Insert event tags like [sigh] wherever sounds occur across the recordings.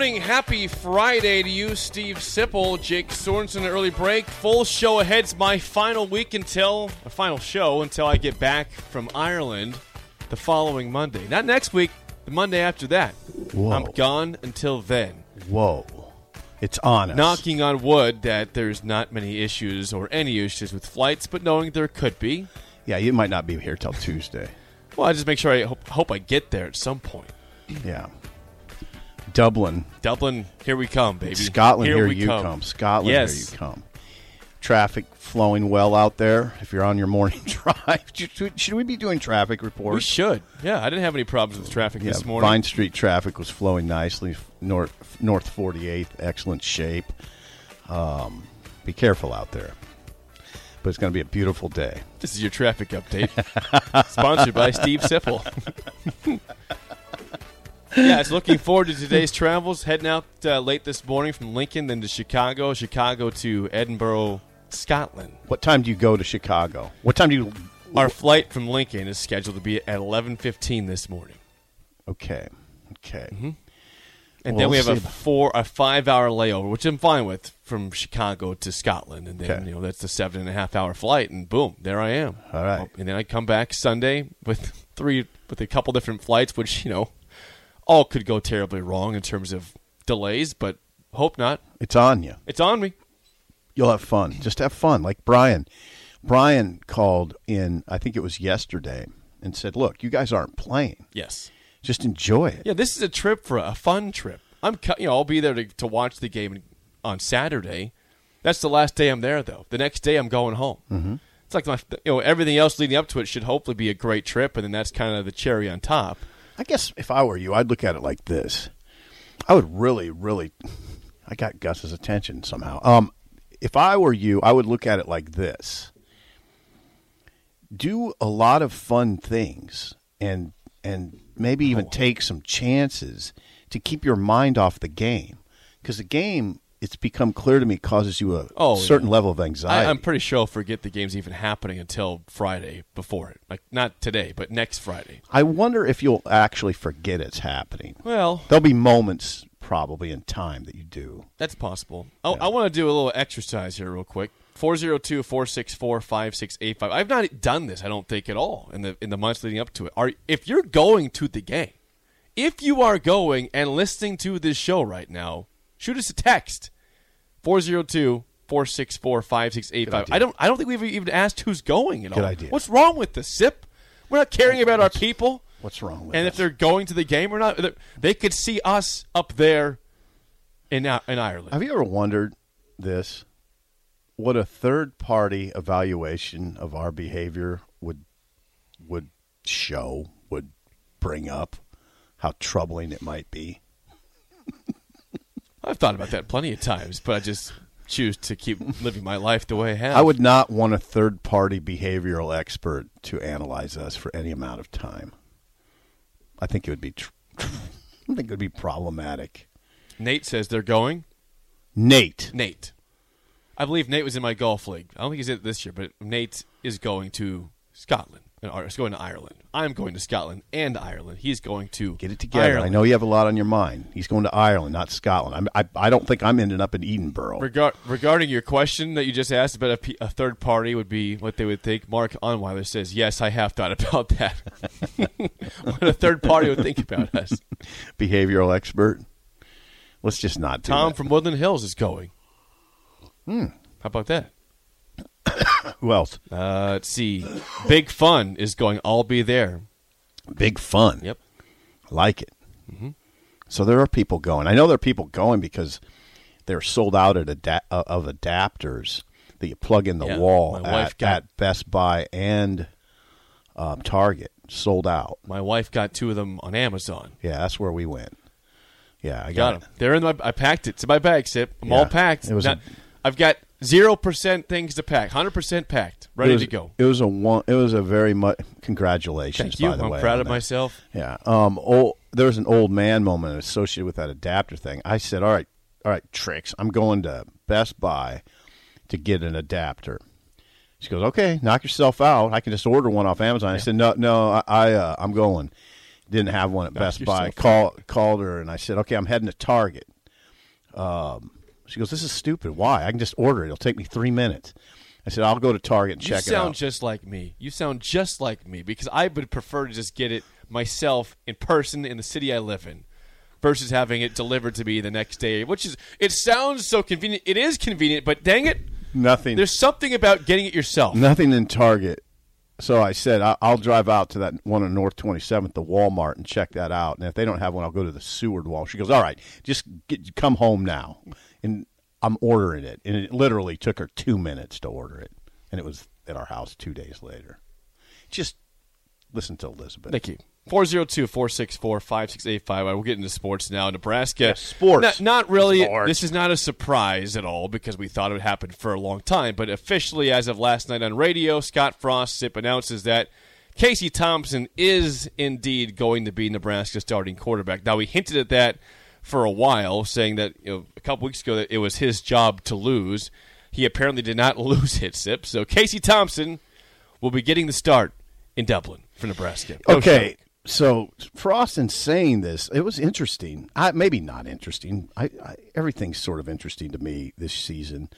Morning, happy Friday to you, Steve Sipple, Jake Sorensen, early break. Full show ahead. It's my final week until, a final show until I get back from Ireland the following Monday. Not next week, the Monday after that. Whoa. I'm gone until then. Whoa. It's on us. Knocking on wood that there's not many issues or any issues with flights, but knowing there could be. Yeah, you might not be here till Tuesday. Well, I just make sure I hope, hope I get there at some point. Yeah. Dublin, Dublin, here we come, baby. Scotland, here, we you come. Scotland, Yes. here you come. Traffic flowing well out there. If you're on your morning [laughs] drive, should, we be doing traffic reports? We should. Yeah, I didn't have any problems with traffic Yeah, this morning. Vine Street traffic was flowing nicely. North North 48th, excellent shape. Um, be careful out there. But it's going to be a beautiful day. This is your traffic update, [laughs] sponsored by Steve Sipple. [laughs] yeah, it's looking forward to today's travels. Heading out uh, late this morning from Lincoln, then to Chicago, Chicago to Edinburgh, Scotland. What time do you go to Chicago? What time do you? Our flight from Lincoln is scheduled to be at eleven fifteen this morning, Okay, okay. and Well, then we have a four, a five hour layover, which I'm fine with, from Chicago to Scotland, and then Okay. you know that's the seven and a half hour flight, and boom, there I am. All right. and then I come back Sunday with [laughs] three, with a couple different flights, which you know, all could go terribly wrong in terms of delays, but hope not. It's on you. It's on me. You'll have fun. Just have fun. Like Brian. Brian called in, I think it was yesterday, and said, Look, you guys aren't playing. Yes. Just enjoy it. Yeah, this is a trip for a fun trip. I'm, you know, I'll be there to, to watch the game on Saturday. That's the last day I'm there, though. The next day I'm going home. Mm-hmm. It's like my, you know, everything else leading up to it should hopefully be a great trip, and then that's kind of the cherry on top. I guess if I were you, I'd look at it like this. I would really, really. I got Gus's attention somehow. Um, if I were you, I would look at it like this. Do a lot of fun things and and maybe even take some chances to keep your mind off the game because the game it's become clear to me causes you a Oh, certain yeah. level of anxiety. I, I'm pretty sure I'll forget the game's even happening until Friday before it. Like not today, but next Friday. I wonder if you'll actually forget it's happening. Well, There'll be moments probably in time that you do. that's possible. Oh, I want to do a little exercise here, real quick. 402-464-5685. I've not done this, I don't think, at all in the in the months leading up to it. Are if you're going to the game, if you are going and listening to this show right now, shoot us a text. 402-464-5685. I don't I don't think we've even asked who's going at Good all. idea. What's wrong with the sip? We're not caring about our people. What's wrong with And if they're going to the game or not, they're- could see us up there in uh, in Ireland. Have you ever wondered this? What a third party evaluation of our behavior would would show, would bring up how troubling it might be. [laughs] I've thought about that plenty of times, but I just choose to keep living my life the way I have. I would not want a third party behavioral expert to analyze us for any amount of time. I think it would be tr- [laughs] I think it would be problematic. Nate says they're going. Nate, Nate. I believe Nate was in my golf league. I don't think he's in it this year, but Nate is going to Scotland. Is going to Ireland. I'm going to Scotland and Ireland. He's going to get it together. Ireland. I know you have a lot on your mind. He's going to Ireland, not Scotland. I'm, I I don't think I'm ending up in Edinburgh. Regar- regarding your question that you just asked about a, p- a third party would be what they would think, Mark Onweiler says, yes, I have thought about that. [laughs] what a third party would think about us. [laughs] behavioral expert. Let's just not do Tom that. from Woodland Hills is going. Hmm. How about that? Who else? Uh, let's see. Big Fun is going. I'll be there. Big fun. Yep. Like it. So there are people going. I know there are people going because they're sold out at ada- uh, of adapters that you plug in the Yeah, wall at, got- at Best Buy and Um, Target sold out. My wife got two of them on Amazon. Yeah, that's where we went. Yeah, I Got got, them. They're in my. I packed it. to my bag. Sip. I'm Yeah. all packed. It was Not- a- I've got zero percent things to pack. Hundred percent packed, ready was, to go. It was a one. It was a very much. Congratulations, Thank you. by the I'm way. proud of that. myself. Yeah. Um. Old, there was an old man moment associated with that adapter thing. I said, "All right, all right, tricks. I'm going to Best Buy to get an adapter." She goes, "Okay, knock yourself out. I can just order one off Amazon." I said, "No, no, I, I uh, I'm going." Didn't have one at Best Buy. Call called her and I said, "Okay, I'm heading to Target." Um. She goes, "This is stupid. Why? I can just order it. It'll take me three minutes." I said, "I'll go to Target and You check it sound just like me. You sound just like me because I would prefer to just get it myself in person in the city I live in versus having it delivered to me the next day, which is it sounds so convenient. It is convenient, but dang it, Nothing. there's something about getting it yourself. Nothing in Target. So I said I- I'll drive out to that one on North 27th, the Walmart, and check that out. And if they don't have one, I'll go to the Seward Wall. She goes, "All right, just get, come home now." And I'm ordering it, and it literally took her two minutes to order it, and it was at our house two days later. Just listen to Elizabeth. Thank you. 402 464 5685. We'll get into sports now. Nebraska. sports. Not, not really. Sports. This is not a surprise at all because we thought it would happen for a long time. But officially, as of last night on radio, Scott Frost Sip announces that Casey Thompson is indeed going to be Nebraska's starting quarterback. Now, we hinted at that for a while, saying that you know, a couple weeks ago that it was his job to lose. He apparently did not [laughs] lose it, Sip. So Casey Thompson will be getting the start in Dublin for Nebraska. No Okay, shock. so Frost in saying this, it was interesting. I, maybe not interesting. I, I, everything's sort of interesting to me this season.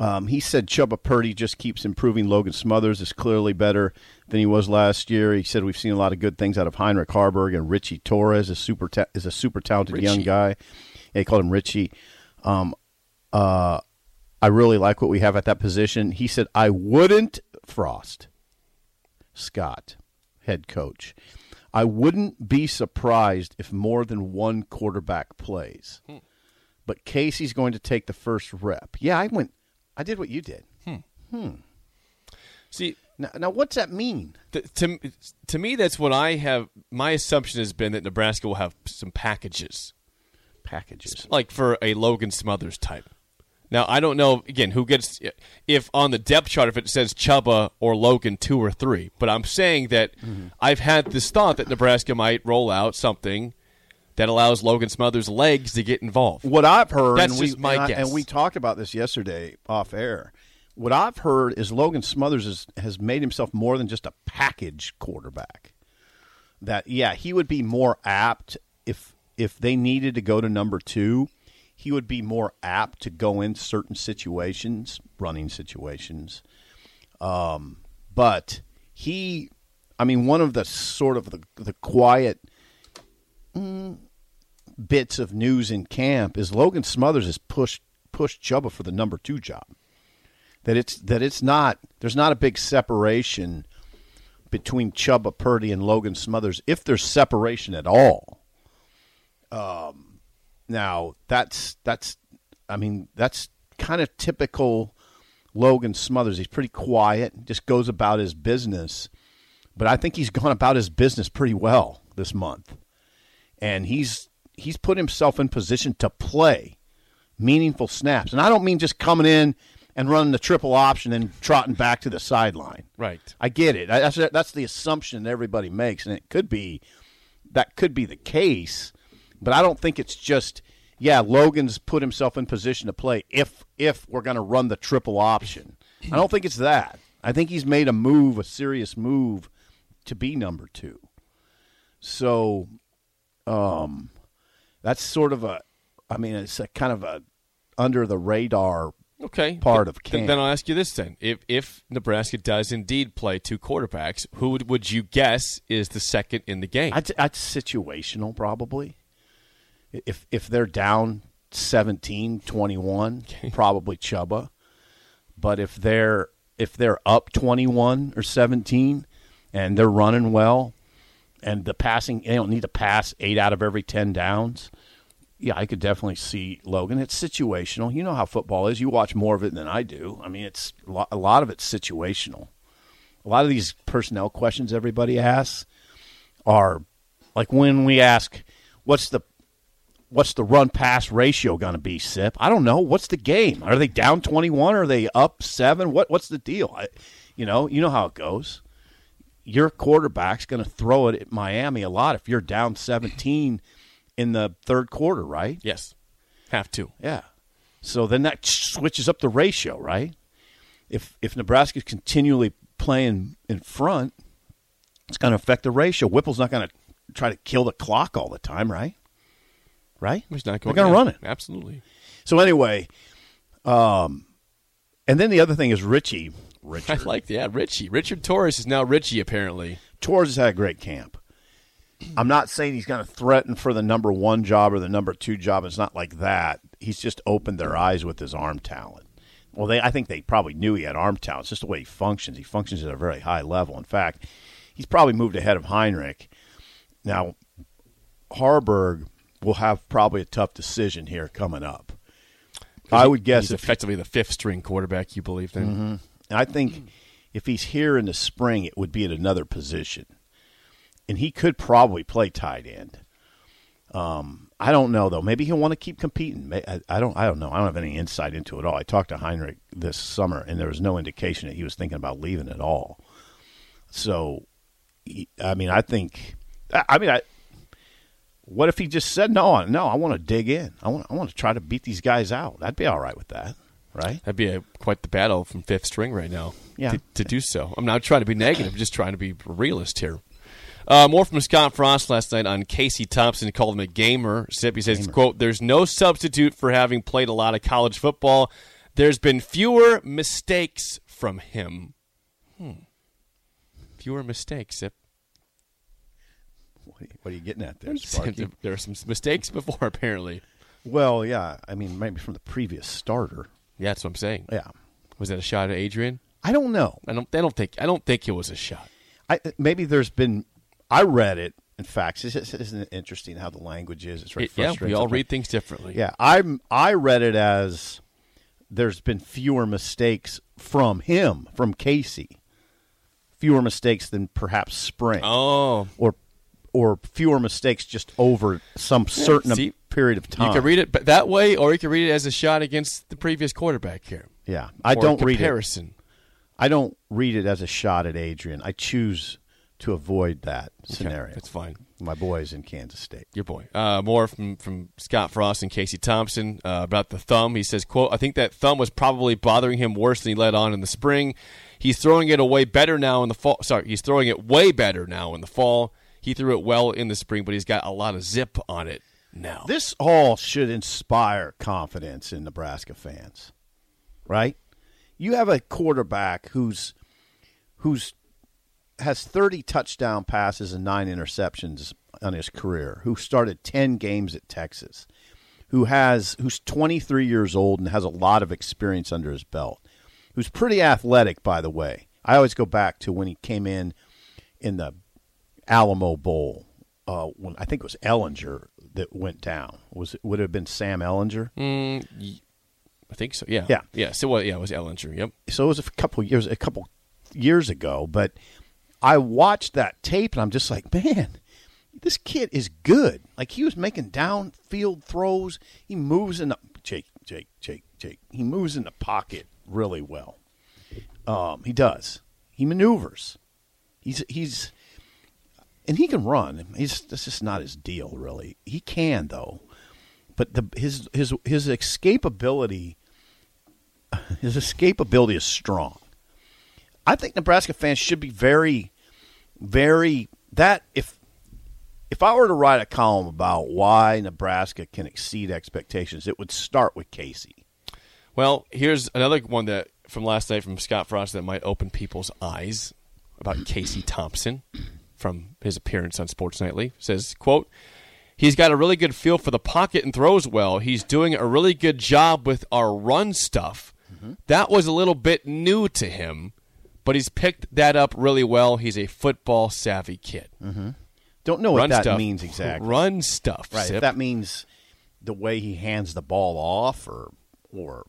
Um, he said Chubba Purdy just keeps improving. Logan Smothers is clearly better than he was last year. He said we've seen a lot of good things out of Heinrich Haarberg and Richie Torres is super ta- is a super talented young guy. He called him Richie. Um, uh, I really like what we have at that position. He said I wouldn't Frost. Scott, head coach. I wouldn't be surprised if more than one quarterback plays. But Casey's going to take the first rep. Yeah, I went. I did what you did. hmm See, Now, now what's that mean? th- to to me, that's what I have. My assumption has been that Nebraska will have some packages, Packages. like for a Logan Smothers type. Now, I don't know again who gets if on the depth chart if it says Chubba or Logan two or three, but I'm saying that I've had this thought that Nebraska might roll out something that allows Logan Smothers' legs to get involved. What I've heard, That's and we, my and I- guess. and we talked about this yesterday off air. What I've heard is Logan Smothers is, has made himself more than just a package quarterback. That yeah, he would be more apt if if they needed to go to number two, he would be more apt to go in certain situations, running situations. Um, but he, I mean, one of the sort of the the quiet bits of news in camp is Logan Smothers has pushed pushed Chubba for the number two job. That it's that it's not there's not a big separation between Chubba Purdy and Logan Smothers if there's separation at all. Um, now that's that's I mean that's kind of typical Logan Smothers. He's pretty quiet, just goes about his business. But I think he's gone about his business pretty well this month and he's he's put himself in position to play meaningful snaps. And I don't mean just coming in and running the triple option and trotting back to the sideline. Right. I get it. That's that's the assumption everybody makes, and it could be that could be the case, but I don't think it's just yeah. Logan's put himself in position to play if if we're going to run the triple option. I don't think it's that. I think he's made a move, a serious move, to be number two. So, um, that's sort of a. I mean, it's a kind of a under the radar Okay. part of camp. Then I'll ask you this then: if if Nebraska does indeed play two quarterbacks, who would, would you guess is the second in the game? That's, that's situational, probably. If if they're down 17, 21, probably Chubba. But if they're if they're up 21 or 17 and they're running well and the passing they don't need to pass 8 out of every 10 downs, yeah, I could definitely see Logan. It's situational. You know how football is. You watch more of it than I do. I mean, it's a lot, of it's situational. A lot of these personnel questions everybody asks are like when we ask, "What's the what's the run pass ratio going to be?" Sip, I don't know. What's the game? Are they down twenty one? Are they up seven? What what's the deal? I, you know, you know how it goes. Your quarterback's going to throw it at Miami a lot if you're down seventeen in the third quarter, right? Yes, have to. Yeah. So then that switches up the ratio, right? If if Nebraska's continually playing in front, it's going to affect the ratio. Whipple's not going to try to kill the clock all the time, right? Right? He's not They're going going to run it. Absolutely. So anyway, um, and then the other thing is Richie. [laughs] I like that. Yeah, Richie. Richard Torres is now Richie, apparently. Torres has had a great camp. I'm not saying he's going to threaten for the number one job or the number two job. It's not like that. He's just opened their eyes with his arm talent. Well, they I think they probably knew he had arm talent. It's just the way he functions. He functions at a very high level. In fact, he's probably moved ahead of Heinrich. Now, Haarberg will have probably a tough decision here coming up. I would guess he's effectively the fifth string quarterback. You believe then? Mm-hmm. I think if he's here in the spring, it would be at another position, and he could probably play tight end. Um, I don't know though. Maybe he'll want to keep competing. I, don't. I don't know. I don't have any insight into it at all. I talked to Heinrich this summer, and there was no indication that he was thinking about leaving at all. So, I mean, I think. I I mean, I. What if he just said no? No, I want to dig in. I want. I want to try to beat these guys out. I'd be all right with that, right? That'd be a, quite the battle from fifth string right now. Yeah. To, to do so. I'm not trying to be negative. I'm just trying to be realist here. Uh, more from Scott Frost last night on Casey Thompson. He called him a gamer. Sip, he says, quote, There's no substitute for having played a lot of college football. There's been fewer mistakes from him. Hmm. Fewer mistakes, Sip. What are you, what are you getting at there, Sparky? there are some mistakes before, [laughs] apparently. Well, yeah. I mean, maybe from the previous starter. Yeah, that's what I'm saying. Yeah. Was that a shot at Adrian? I don't know. I don't. I don't think. I don't think it was a shot. I maybe there's been. I read it. In fact, isn't it interesting how the language is? It's very It- yeah, frustrating. we all read things differently. Yeah, I'm. I read it as there's been fewer mistakes from him, from Casey. Fewer mistakes than perhaps spring, Oh, or or fewer mistakes just over some certain see, period of time. You can read it but that way, or you can read it as a shot against the previous quarterback here. Yeah, I Or don't read it. I don't read it as a shot at Adrian. I choose to avoid that scenario. That's fine. My boys in Kansas State. Your boy. Uh, more from, from Scott Frost and Casey Thompson uh, about the thumb. He says, "quote I think that thumb was probably bothering him worse than he let on in the spring. He's throwing it away better now in the fall. Sorry, he's throwing it way better now in the fall. He threw it well in the spring, but he's got a lot of zip on it now. This all should inspire confidence in Nebraska fans, right? You have a quarterback who's who's has 30 touchdown passes and 9 interceptions on his career, who started 10 games at Texas, who has who's 23 years old and has a lot of experience under his belt, who's pretty athletic by the way. I always go back to when he came in in the Alamo Bowl. Uh, when I think it was Ehlinger that went down. Was it would it have been Sam Ehlinger? Mm, I think so. Yeah. Yeah. Yes. It was. Yeah. It was Ehlinger. Yep. So it was a couple years a couple years ago, but I watched that tape and I'm just like, man, this kid is good. Like he was making downfield throws. He moves in the Jake, Jake, Jake, Jake. He moves in the pocket really well. Um, he does. He maneuvers. He's he's and he can run. He's this is not his deal really. He can though, but the his his his escapability [laughs] his escapability is strong. I think Nebraska fans should be very, very that if if I were to write a column about why Nebraska can exceed expectations, it would start with Casey. Well, here's another one that from last night from Scott Frost that might open people's eyes about Casey Thompson from his appearance on Sports Nightly. Says, quote, He's got a really good feel for the pocket and throws well. He's doing a really good job with our run stuff. Mm-hmm. That was a little bit new to him, but he's picked that up really well. He's a football savvy kid. Mm-hmm. Don't know what Run that stuff. means exactly. [laughs] Run stuff. Right. Sip. If that means the way he hands the ball off or or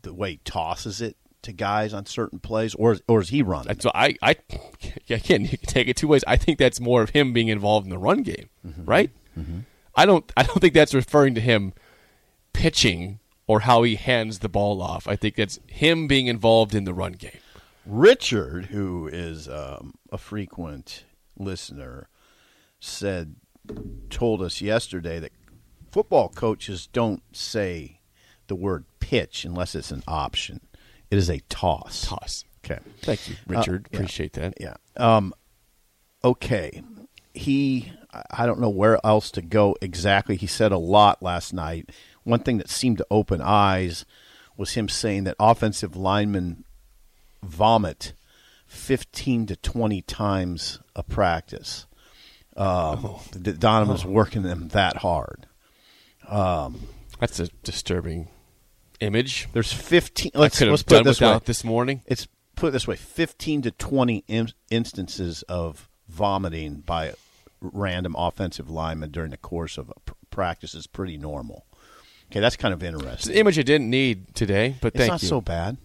the way he tosses it to guys on certain plays, or or is he running? So I I again you can take it two ways. I think that's more of him being involved in the run game, Mm-hmm. right? I don't I don't think that's referring to him pitching or how he hands the ball off. I think that's him being involved in the run game. Richard, who is um, a frequent listener, said told us yesterday that football coaches don't say the word pitch unless it's an option. It is a toss. Toss. Okay. Thank you, Richard. Uh, yeah. Appreciate that. Yeah. Um, okay. He, I- don't know where else to go exactly. He said a lot last night. One thing that seemed to open eyes was him saying that offensive linemen vomit 15 to 20 times a practice. Um, Donovan's working them that hard. That's a disturbing image. There's 15. Let's, let's put it this way. this morning. it's put it this way 15 to 20 in, instances of vomiting by random offensive linemen during the course of a pr- practice is pretty normal okay that's kind of It's an interesting image I didn't need today, but it's not you. so bad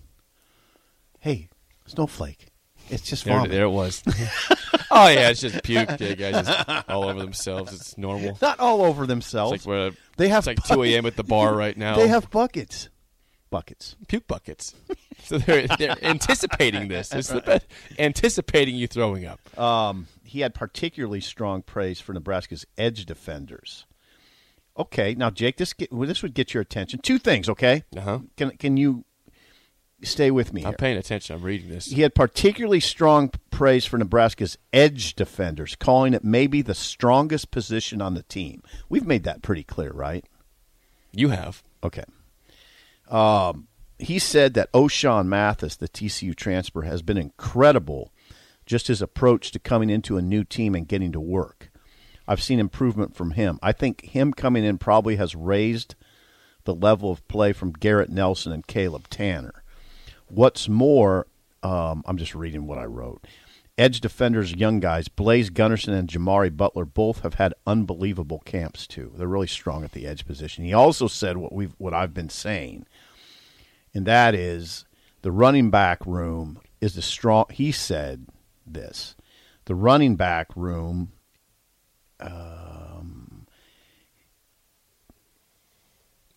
hey snowflake it's just there, vomit there it was. [laughs] [laughs] oh yeah, it's just puke. Yeah, guys just all over themselves. It's normal. not all over It's themselves like we're, They have it's like two a.m. at the bar right [laughs] now. they have buckets buckets puke buckets. [laughs] So they're they're anticipating this. It's the best, anticipating you throwing up. um, he had particularly strong praise for Nebraska's edge defenders. Okay, now Jake, this get, well, this would get your attention. Two things, okay? Uh-huh. Can can you stay with me? I'm here? paying attention. I'm reading this. He had particularly strong praise for Nebraska's edge defenders, calling it maybe the strongest position on the team. We've made that pretty clear, right? You have. Okay. Um, he said that Ochaun Mathis, the TCU transfer, has been incredible. Just his approach to coming into a new team and getting to work. I've seen improvement from him. I think him coming in probably has raised the level of play from Garrett Nelson and Caleb Tannor. What's more, um, I'm just reading what I wrote. Edge defenders, young guys, Blaise Gunnerson and Jimari Butler both have had unbelievable camps too. They're really strong at the edge position. He also said what we've what I've been saying, and that is the running back room is the strong. He said this: the running back room. It-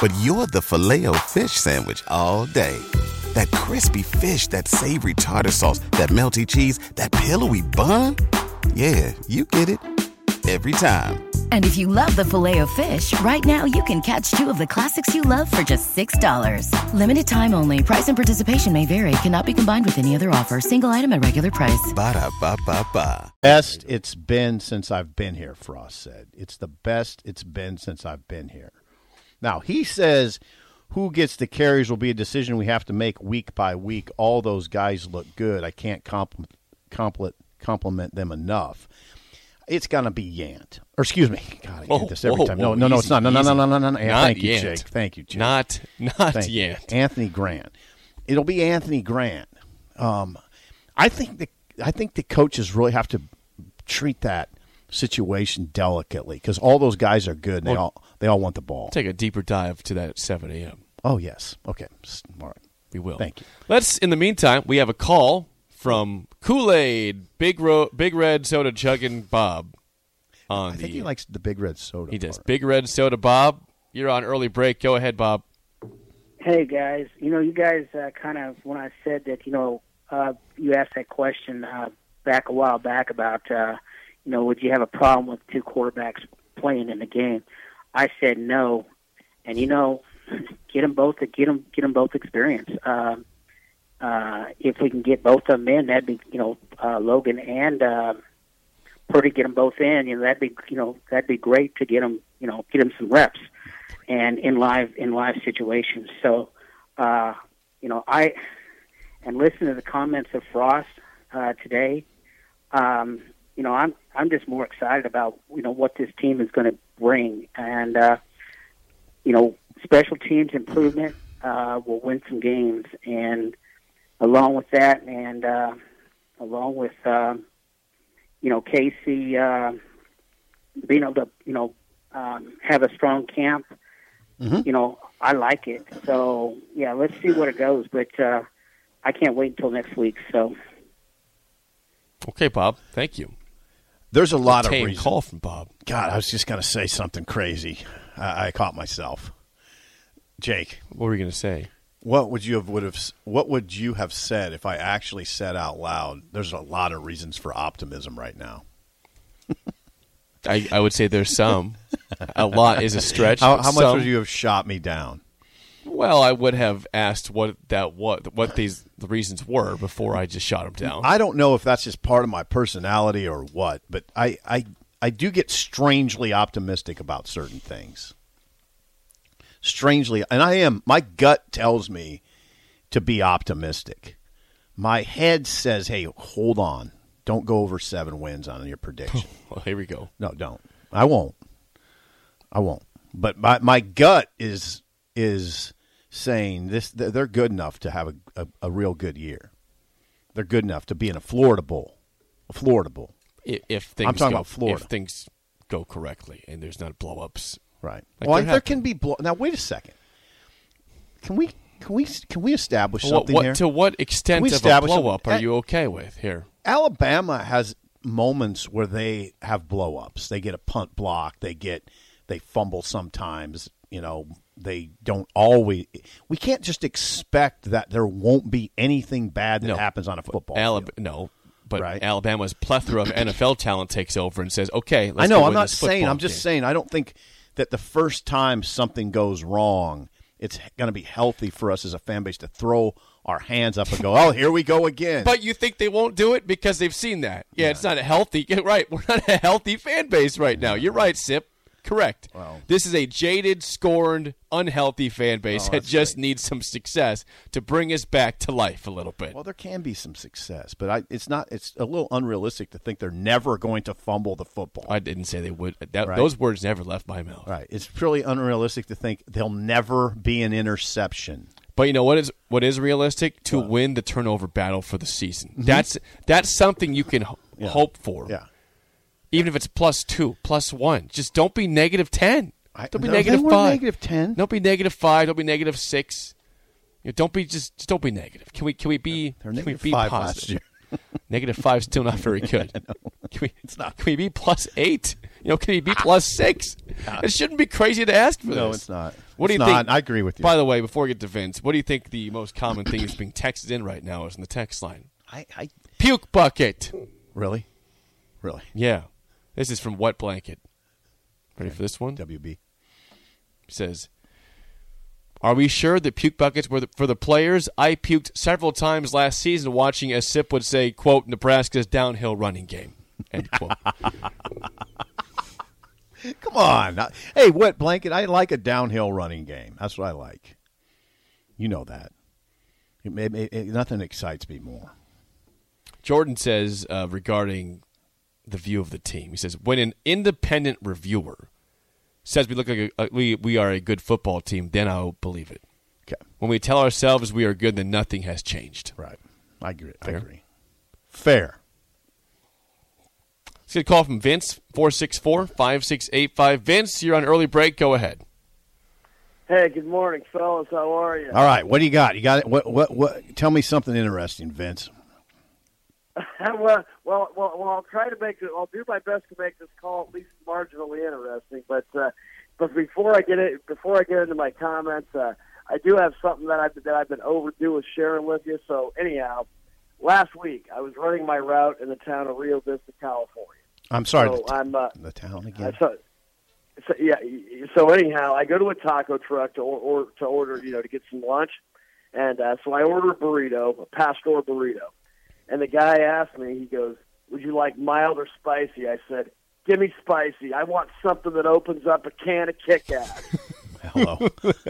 But you're the filet o fish Sandwich all day. That crispy fish, that savory tartar sauce, that melty cheese, that pillowy bun. Yeah, you get it. Every time. And if you love the filet of fish, right now you can catch two of the classics you love for just $6. Limited time only. Price and participation may vary. Cannot be combined with any other offer. Single item at regular price. Ba-da-ba-ba-ba. best it's been since I've been here, Frost said. It's the best it's been since I've been here. Now, he says who gets the carries will be a decision we have to make week by week. All those guys look good. I can't compliment, compliment, compliment them enough. It's going to be Yant. Or excuse me. God, I Whoa, get this every whoa, time. whoa, no, no, no, easy, it's not. No, no, no, no, no, no. no. Not Thank you, Yant. Jake. Thank you, Jake. not not Thank you. yet. Anthony Grant. It'll be Anthony Grant. Um, I think the I think the coaches really have to treat that situation delicately because all those guys are good. And they all they all want the ball. Take a deeper dive to that at 7 a.m. Oh yes. Okay. Smart. We will. Thank you. Let's. In the meantime, we have a call from Kool Aid, Big Ro- Big Red Soda Chugging Bob. on I the. think he likes the big red soda. He does. part. Big Red Soda, Bob. You're on early break. Go ahead, Bob. Hey guys, you know, you guys uh, kind of when I said that, you know, uh, you asked that question uh, back a while back about, uh, you know, would you have a problem with two quarterbacks playing in the game? I said no, and you know, [laughs] get them both, to get them, get them both experience. Uh, uh, if we can get both of them in, that'd be, you know, uh, Logan and uh, Purdy get them both in. You know, that'd be, you know, that'd be great to get them, you know, get them some reps and in live in live situations. So, uh, you know, I and listen to the comments of Frost uh, today. Um, you know, I'm I'm just more excited about you know what this team is going to bring, and uh, you know, special teams improvement uh, will win some games, and along with that, and uh, along with um, you know Casey uh, being able to you know um, have a strong camp you know, I like it. So yeah, let's see where it goes. But uh, I can't wait until next week. So Okay, Bob. Thank you. There's a lot of Tame reasons. call from Bob. God, I was just going to say something crazy. I, I caught myself. Jake, What were you going to say? what would you have would have what would you have said if I actually said out loud? There's a lot of reasons for optimism right now. I, I would say there's some. a lot is a stretch. How, how much some- would you have shot me down? Well, I would have asked what that what what these the reasons were before I just shot him down. I don't know if that's just part of my personality or what, but I, I, I do get strangely optimistic about certain things. Strangely, and I am. My gut tells me to be optimistic. My head says, "Hey, hold on, don't go over seven wins on your prediction." [laughs] well, here we go. no, don't. I won't. I won't. But my my gut is is saying this. They're good enough to have a, a, a real good year. They're good enough to be in a Florida Bowl. A Florida Bowl. If things I'm talking go, about Florida. If things go correctly and there's not blowups. Right. Like well, there can be blow. Now, wait a second. Can we can we can we establish What, something what here? to what extent of a some- blowup are you okay with here? Alabama has moments where they have blow-ups. They get a punt block. They get they fumble sometimes. You know, they don't always. We can't just expect that there won't be anything bad that No. happens on a football Alab- no, but Right. Alabama's plethora of [coughs] NFL talent takes over and says, "Okay, let's I know. I'm not saying. I'm just game." saying. I don't think that the first time something goes wrong, it's going to be healthy for us as a fan base to throw our hands up and go, "Oh, here we go again." But you think they won't do it because they've seen that? Yeah, it's not a healthy. [laughs] Right, we're not a healthy fan base right now. You're right, Sip. Correct. This is a jaded, scorned, unhealthy fan base Oh, that just needs some success to bring us back to life a little bit. Well, there can be some success, but I, it's not. It's a little unrealistic to think they're never going to fumble the football. I didn't say they would. That, Right. Those words never left my mouth. right. It's purely unrealistic to think there'll never be an interception. But you know what is what is realistic to win the turnover battle for the season. That's that's something you can Mm-hmm. Yeah. hope for. Yeah. Even if it's plus two, plus one, just don't be negative ten. Don't be no, negative five. negative 10. Don't be negative five. Don't be negative six. You know, don't be just, just don't be negative. Can we can we be They're can we be positive? Negative five [laughs] still not very good. [laughs] Can we, it's not. Can we be plus eight? You know, can we be ah. plus six? Ah. It shouldn't be crazy to ask for No, this. No, it's not. What do you not. think? I agree with you. By the way, before we get to Vince, what do you think the most common thing that's being texted in right now is in the text line? I, I Puke bucket. really, really. Yeah, this is from Wet Blanket. Ready for this one? WB. says, "Are we sure that puke buckets were the, for the players? I puked several times last season watching, as Sip would say, quote Nebraska's downhill running game." End quote. [laughs] Come on. Hey, wet blanket. I like a downhill running game. That's what I like. You know that. It, it- it- nothing excites me more. Jordan says uh, regarding the view of the team, he says, "When an independent reviewer says we look like a, a, we we are a good football team, then I'll believe it. Okay. When we tell ourselves we are good, then nothing has changed." Right. I agree. Fair. I agree. Fair. Let's get a call from Vince, 464-5685. Vince, you're on early break. Go ahead. Hey, good morning, fellas. How are you? All right. What do you got? You got it? What? What? What? Tell me something interesting, Vince. [laughs] well, well, well, well, I'll try to make it. I'll do my best to make this call at least marginally interesting. But uh, but before I get it, before I get into my comments, uh, I do have something that I've that I've been overdue with sharing with you. So anyhow, last week I was running my route in the town of Rio Vista, California. I'm sorry. So the, I'm uh, the town again. so, so yeah. So anyhow, I go to a taco truck to or, or to order, you know, to get some lunch, and uh, so I order a burrito, a pastor burrito, and the guy asked me, he goes, "Would you like mild or spicy?" I said, "Give me spicy. I want something that opens up a can of Kit Kat." Hello. [laughs]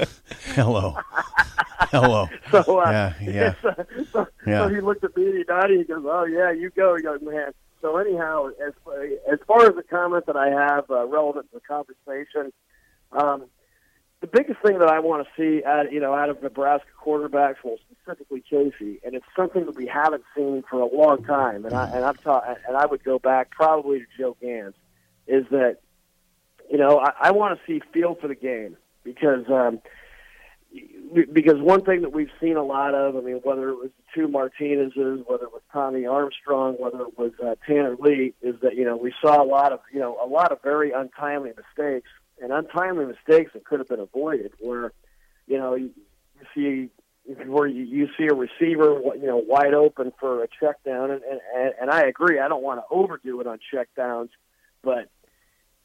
Hello. Hello. [laughs] So uh, Yeah, yeah. [laughs] so, so, Yeah. so he looked at me and he nodded. He goes, "Oh yeah, you go, young man." So anyhow, as as far as the comment that I have uh, relevant to the conversation, um, the biggest thing that I want to see out you know out of Nebraska quarterbacks, well specifically Casey, and it's something that we haven't seen for a long time, and I and I've taught and I would go back probably to Joe Ganz, is that you know I, I want to see feel for the game because. Um, because one thing that we've seen a lot of, I mean, whether it was the two Martinez's, whether it was Tommy Armstrong, whether it was uh, Tanner Lee, is that you know we saw a lot of you know a lot of very untimely mistakes and untimely mistakes that could have been avoided. Where you know you, see where you, you see a receiver you know wide open for a check down, and and, and I agree. I don't want to overdo it on check downs, but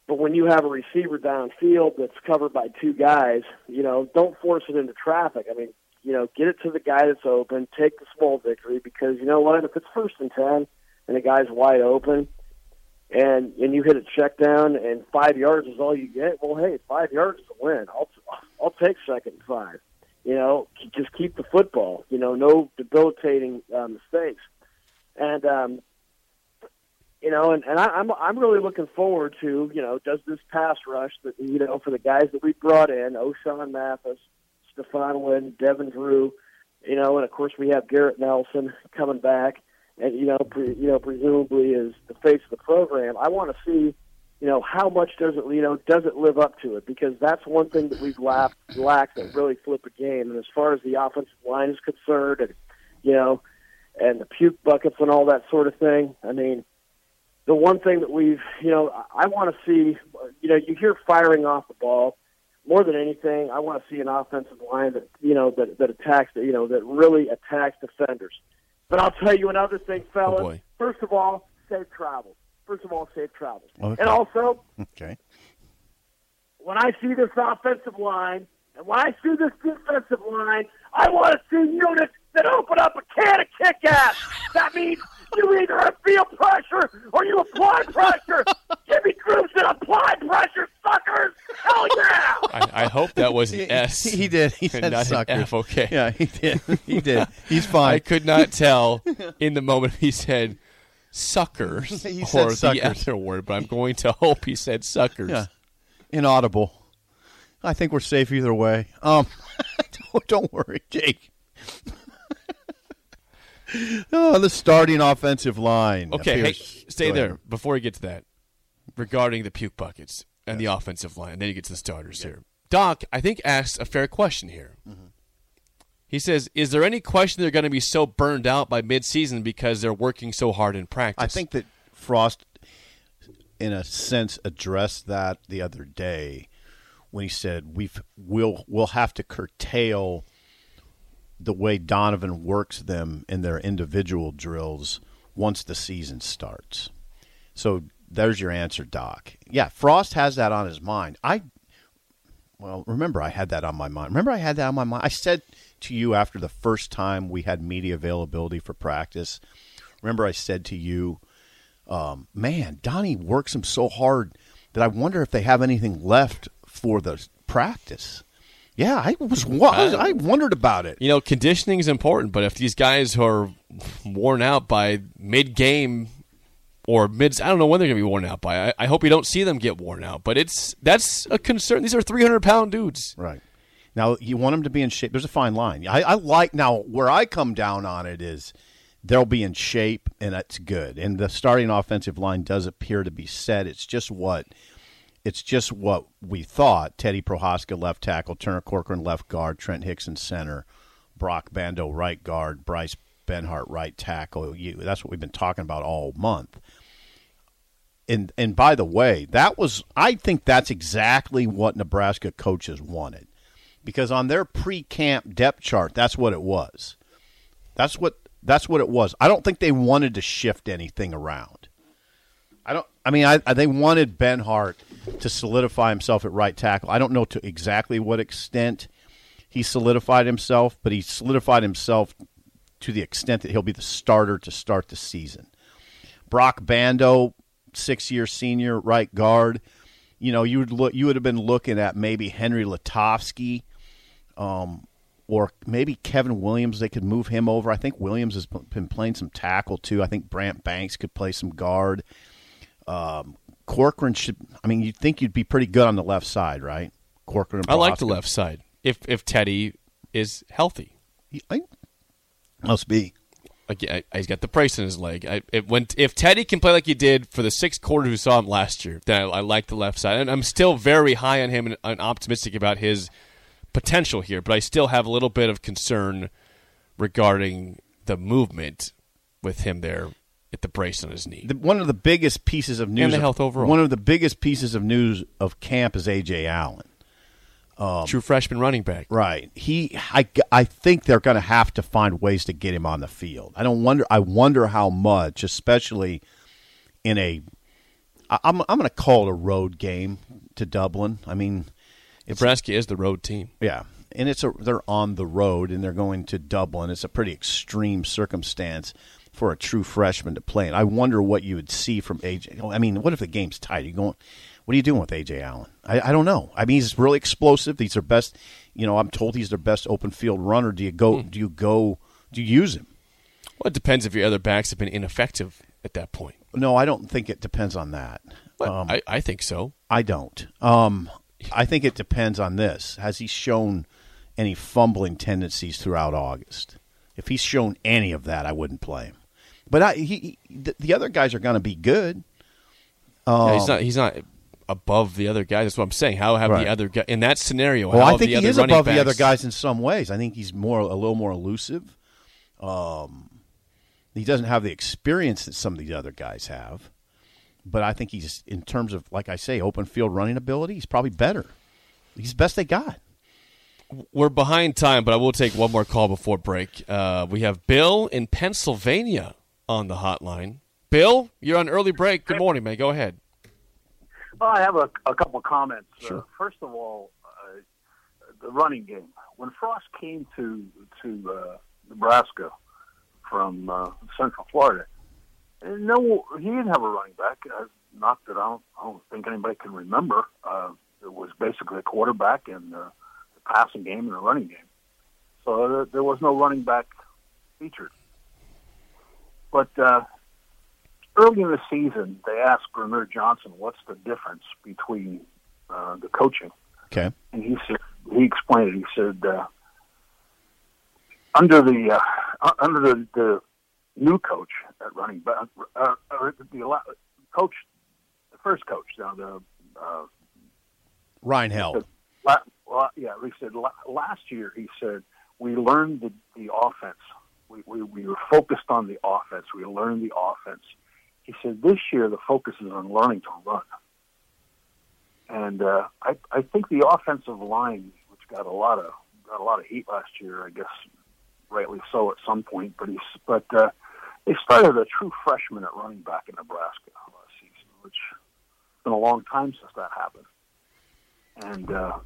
but when you have a receiver downfield that's covered by two guys, you know, don't force it into traffic. I mean, you know, get it to the guy that's open, take the small victory because you know what? If it's first and ten and the guy's wide open and and you hit a check down and five yards is all you get, well hey, five yards is a win. I'll I'll take second and five. You know, just keep the football. You know, no debilitating uh, mistakes. And um you know, and, and I, I'm I'm really looking forward to you know does this pass rush that you know for the guys that we brought in, Ochaun Mathis, Stephon Wynn, Devin Drew, you know, and of course we have Garrett Nelson coming back, and you know pre, you know presumably is the face of the program. I want to see you know how much does it you know does it live up to it because that's one thing that we've lacked lacked that really flip a game. And as far as the offensive line is concerned, and you know, and the puke buckets and all that sort of thing, I mean the one thing that we've, you know, I want to see, you know, you hear firing off the ball. More than anything, I want to see an offensive line that, you know, that, that attacks, you know, that really attacks defenders. But I'll tell you another thing, fellas. Oh, boy. First of all, safe travels. First of all, safe travels. Okay. And also, [laughs] Okay. when I see this offensive line and when I see this defensive line, I want to see units that open up a can of kick ass. That means you either feel pressure or you apply pressure. Give me groups that apply pressure, suckers. Hell yeah! I, I hope that was an S. He did. He said not an suckers. F, okay. Yeah, he did. He did. He's fine. I could not tell [laughs] in the moment he said suckers [laughs] He or said the suckers. other word, but I'm going to hope he said suckers. Yeah. Inaudible. I think we're safe either way. Um, [laughs] don't, don't worry, Jake. [laughs] oh, the starting offensive line. Okay, hey, stay there ahead. before we get to that. Regarding the puke buckets and the offensive line, then you get to the starters here. Doc, I think asks a fair question here. Mm-hmm. He says, "Is there any question they're going to be so burned out by midseason because they're working so hard in practice?" I think that Frost, in a sense, addressed that the other day when he said we've we'll we'll have to curtail the way Donovan works them in their individual drills once the season starts. So there's your answer, Doc. Yeah, Frost has that on his mind. I well, remember I had that on my mind. Remember I had that on my mind. I said to you after the first time we had media availability for practice. Remember I said to you, um, "Man, Donnie works him so hard that I wonder if they have anything left for the practice." Yeah, I was. wa- I wondered about it. You know, conditioning is important, but if these guys are worn out by mid game or mid, I don't know when they're going to be worn out by. I, I hope you don't see them get worn out, but it's that's a concern. These are 300 pound dudes. Right. Now you want them to be in shape. There's a fine line. I, I like now where I come down on it is they'll be in shape and that's good. And the starting offensive line does appear to be set. It's just what it's just what we thought. Teddy Prochazka left tackle, Turner Corcoran left guard, Trent Hixson center, Brock Bando right guard, Bryce Benhart right tackle. You, that's what we've been talking about all month. And and by the way, that was I think that's exactly what Nebraska coaches wanted. Because on their pre-camp depth chart, that's what it was. That's what that's what it was. I don't think they wanted to shift anything around. I mean, I, I, they wanted Benhart to solidify himself at right tackle. I don't know to exactly what extent he solidified himself, but he solidified himself to the extent that he'll be the starter to start the season. Broc Bando, six-year senior right guard. You know, you would look. You would have been looking at maybe Henry Lutovsky, um, or maybe Kevin Williams. They could move him over. I think Williams has been playing some tackle too. I think Brant Banks could play some guard. Um, Corcoran should. I mean, you'd think you'd be pretty good on the left side, right? Corcoran. I like the left side if if Teddy is healthy. He, I, must be. Again, he's got the price in his leg. I, it, when if Teddy can play like he did for the six quarters we saw him last year, then I, I like the left side, and I'm still very high on him and, and optimistic about his potential here. But I still have a little bit of concern regarding the movement with him there at the brace on his knee. The, one of the biggest pieces of news, and the health overall. One of the biggest pieces of news of camp is Ajay Allen. Um, True freshman running back, right? He, I, I think they're going to have to find ways to get him on the field. I don't wonder. I wonder how much, especially in a. I, I'm, I'm going to call it a road game to Dublin. I mean, Nebraska is the road team. Yeah, and it's a they're on the road and they're going to Dublin. It's a pretty extreme circumstance for a true freshman to play. And I wonder what you would see from Ajay. I mean, what if the game's tight? Are you going? What are you doing with Ajay Allen? I, I don't know. I mean, he's really explosive. He's their best. You know, I'm told he's their best open field runner. Do you go? Hmm. Do you go? Do you use him? Well, it depends if your other backs have been ineffective at that point. No, I don't think it depends on that. Um, I, I think so. I don't. Um, I think it depends on this. Has he shown any fumbling tendencies throughout August? If he's shown any of that, I wouldn't play him. But I, he, the, the other guys are going to be good. Um, yeah, he's not. He's not above the other guys. That's what I'm saying. How have right. the other guys in that scenario? Well, I think he is above backs, the other guys in some ways. I think he's more a little more elusive. Um, he doesn't have the experience that some of the other guys have, but I think he's in terms of like I say, open field running ability. He's probably better. He's the best they got. We're behind time, but I will take one more call before break. Uh, we have Bill in Pennsylvania on the hotline. Bill, you're on early break. Good morning, man. Go ahead. Well, I have a, a couple of comments. Uh, sure. Uh, first of all, uh, the running game. When Frost came to to uh, Nebraska from uh, Central Florida, no, he didn't have a running back. Uh, not that I don't, I don't think anybody can remember. it was basically a quarterback and the passing game and the running game. So there, there was no running back featured. But uh, early in the season, they asked Rahmir Johnson, "What's the difference between uh, the coaching?" Okay, and he said he explained it. He said uh, under the uh, under the, the new coach at running back, uh, or the coach, the first coach now the uh, Ryan Held. Well, yeah, he said last year. He said we learned the, the offense we, we, we were focused on the offense. We learned the offense. He said this year the focus is on learning to run. And uh, I, I think the offensive line, which got a lot of got a lot of heat last year, I guess rightly so at some point, but he's but uh, they started a true freshman at running back in Nebraska last season, which been a long time since that happened. And uh,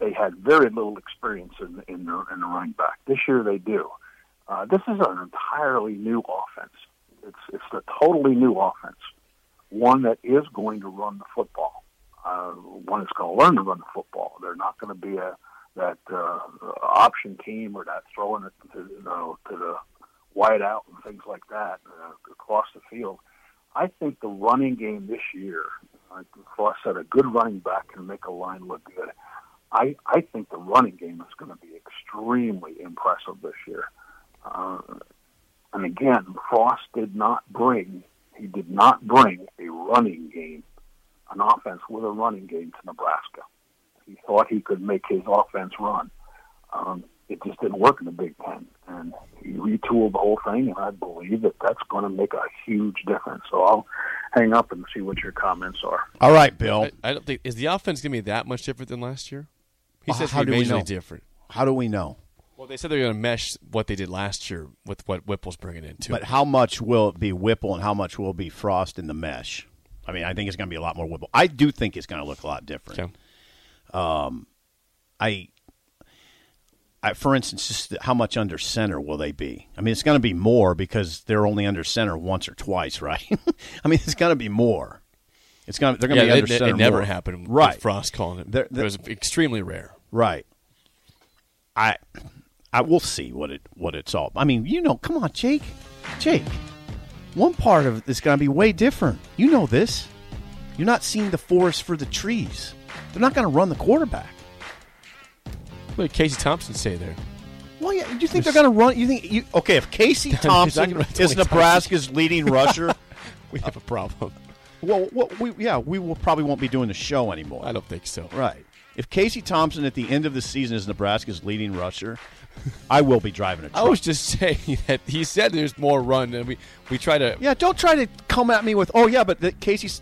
they had very little experience in in in the running back. This year they do. Uh, this is an entirely new offense. It's it's a totally new offense, one that is going to run the football. Uh, one is going to learn to run the football. They're not going to be a that uh, option team or that throwing it to, you know, to the wide out and things like that uh, across the field. I think the running game this year, like Frost said, a good running back can make a line look good. I, I think the running game is going to be extremely impressive this year. And again, Frost did not bring he did not bring a running game, an offense with a running game to Nebraska. He thought he could make his offense run. Um, it just didn't work in the Big Ten, and he retooled the whole thing, and I believe that that's going to make a huge difference. So I'll hang up and see what your comments are. All right, Bill. I, I don't think is the offense going to be that much different than last year. He Well, says how it's do we majorly know? different. How do we know? Well, they said they're going to mesh what they did last year with what Whipple's bringing in too. But how much will it be Whipple and how much will it be Frost in the mesh? I mean, I think it's going to be a lot more Whipple. I do think it's going to look a lot different. Okay. Um, I, I, for instance, just how much under center will they be? I mean, it's going to be more because they're only under center once or twice, [laughs] right? I mean, it's going to be more. It's going to they're going to yeah, be it, under it- center. it never more. happened. right? With Frost calling it. They're- they're- it was extremely rare. Right. I, I will see what it what it's all. I mean, you know, come on, Jake, Jake. One part of it is going to be way different. You know this. You're not seeing the forest for the trees. They're not going to run the quarterback. What did Casey Thompson say there? Well, yeah. Do you think they're going to run? You think you okay? If Casey [laughs] Thompson gonna run 20 is Nebraska's leading rusher, [laughs] We have a problem. well, well, we, yeah, we will probably won't be doing the show anymore. I don't think so. Right. If Casey Thompson at the end of the season is Nebraska's leading rusher, I will be driving a I truck. was just [laughs] saying that he said there's more run, and we we try to. Yeah, don't try to come at me with, oh yeah, but the Casey's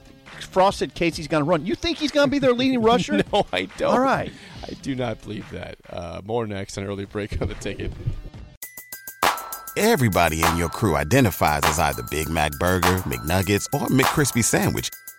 Frost said Casey's going to run. You think he's going to be their leading [laughs] rusher? No, I don't. All right. I do not believe that. Uh, more next on early break on the ticket. Everybody in your crew identifies as either Big Mac Burger, McNuggets, or McCrispy Sandwich.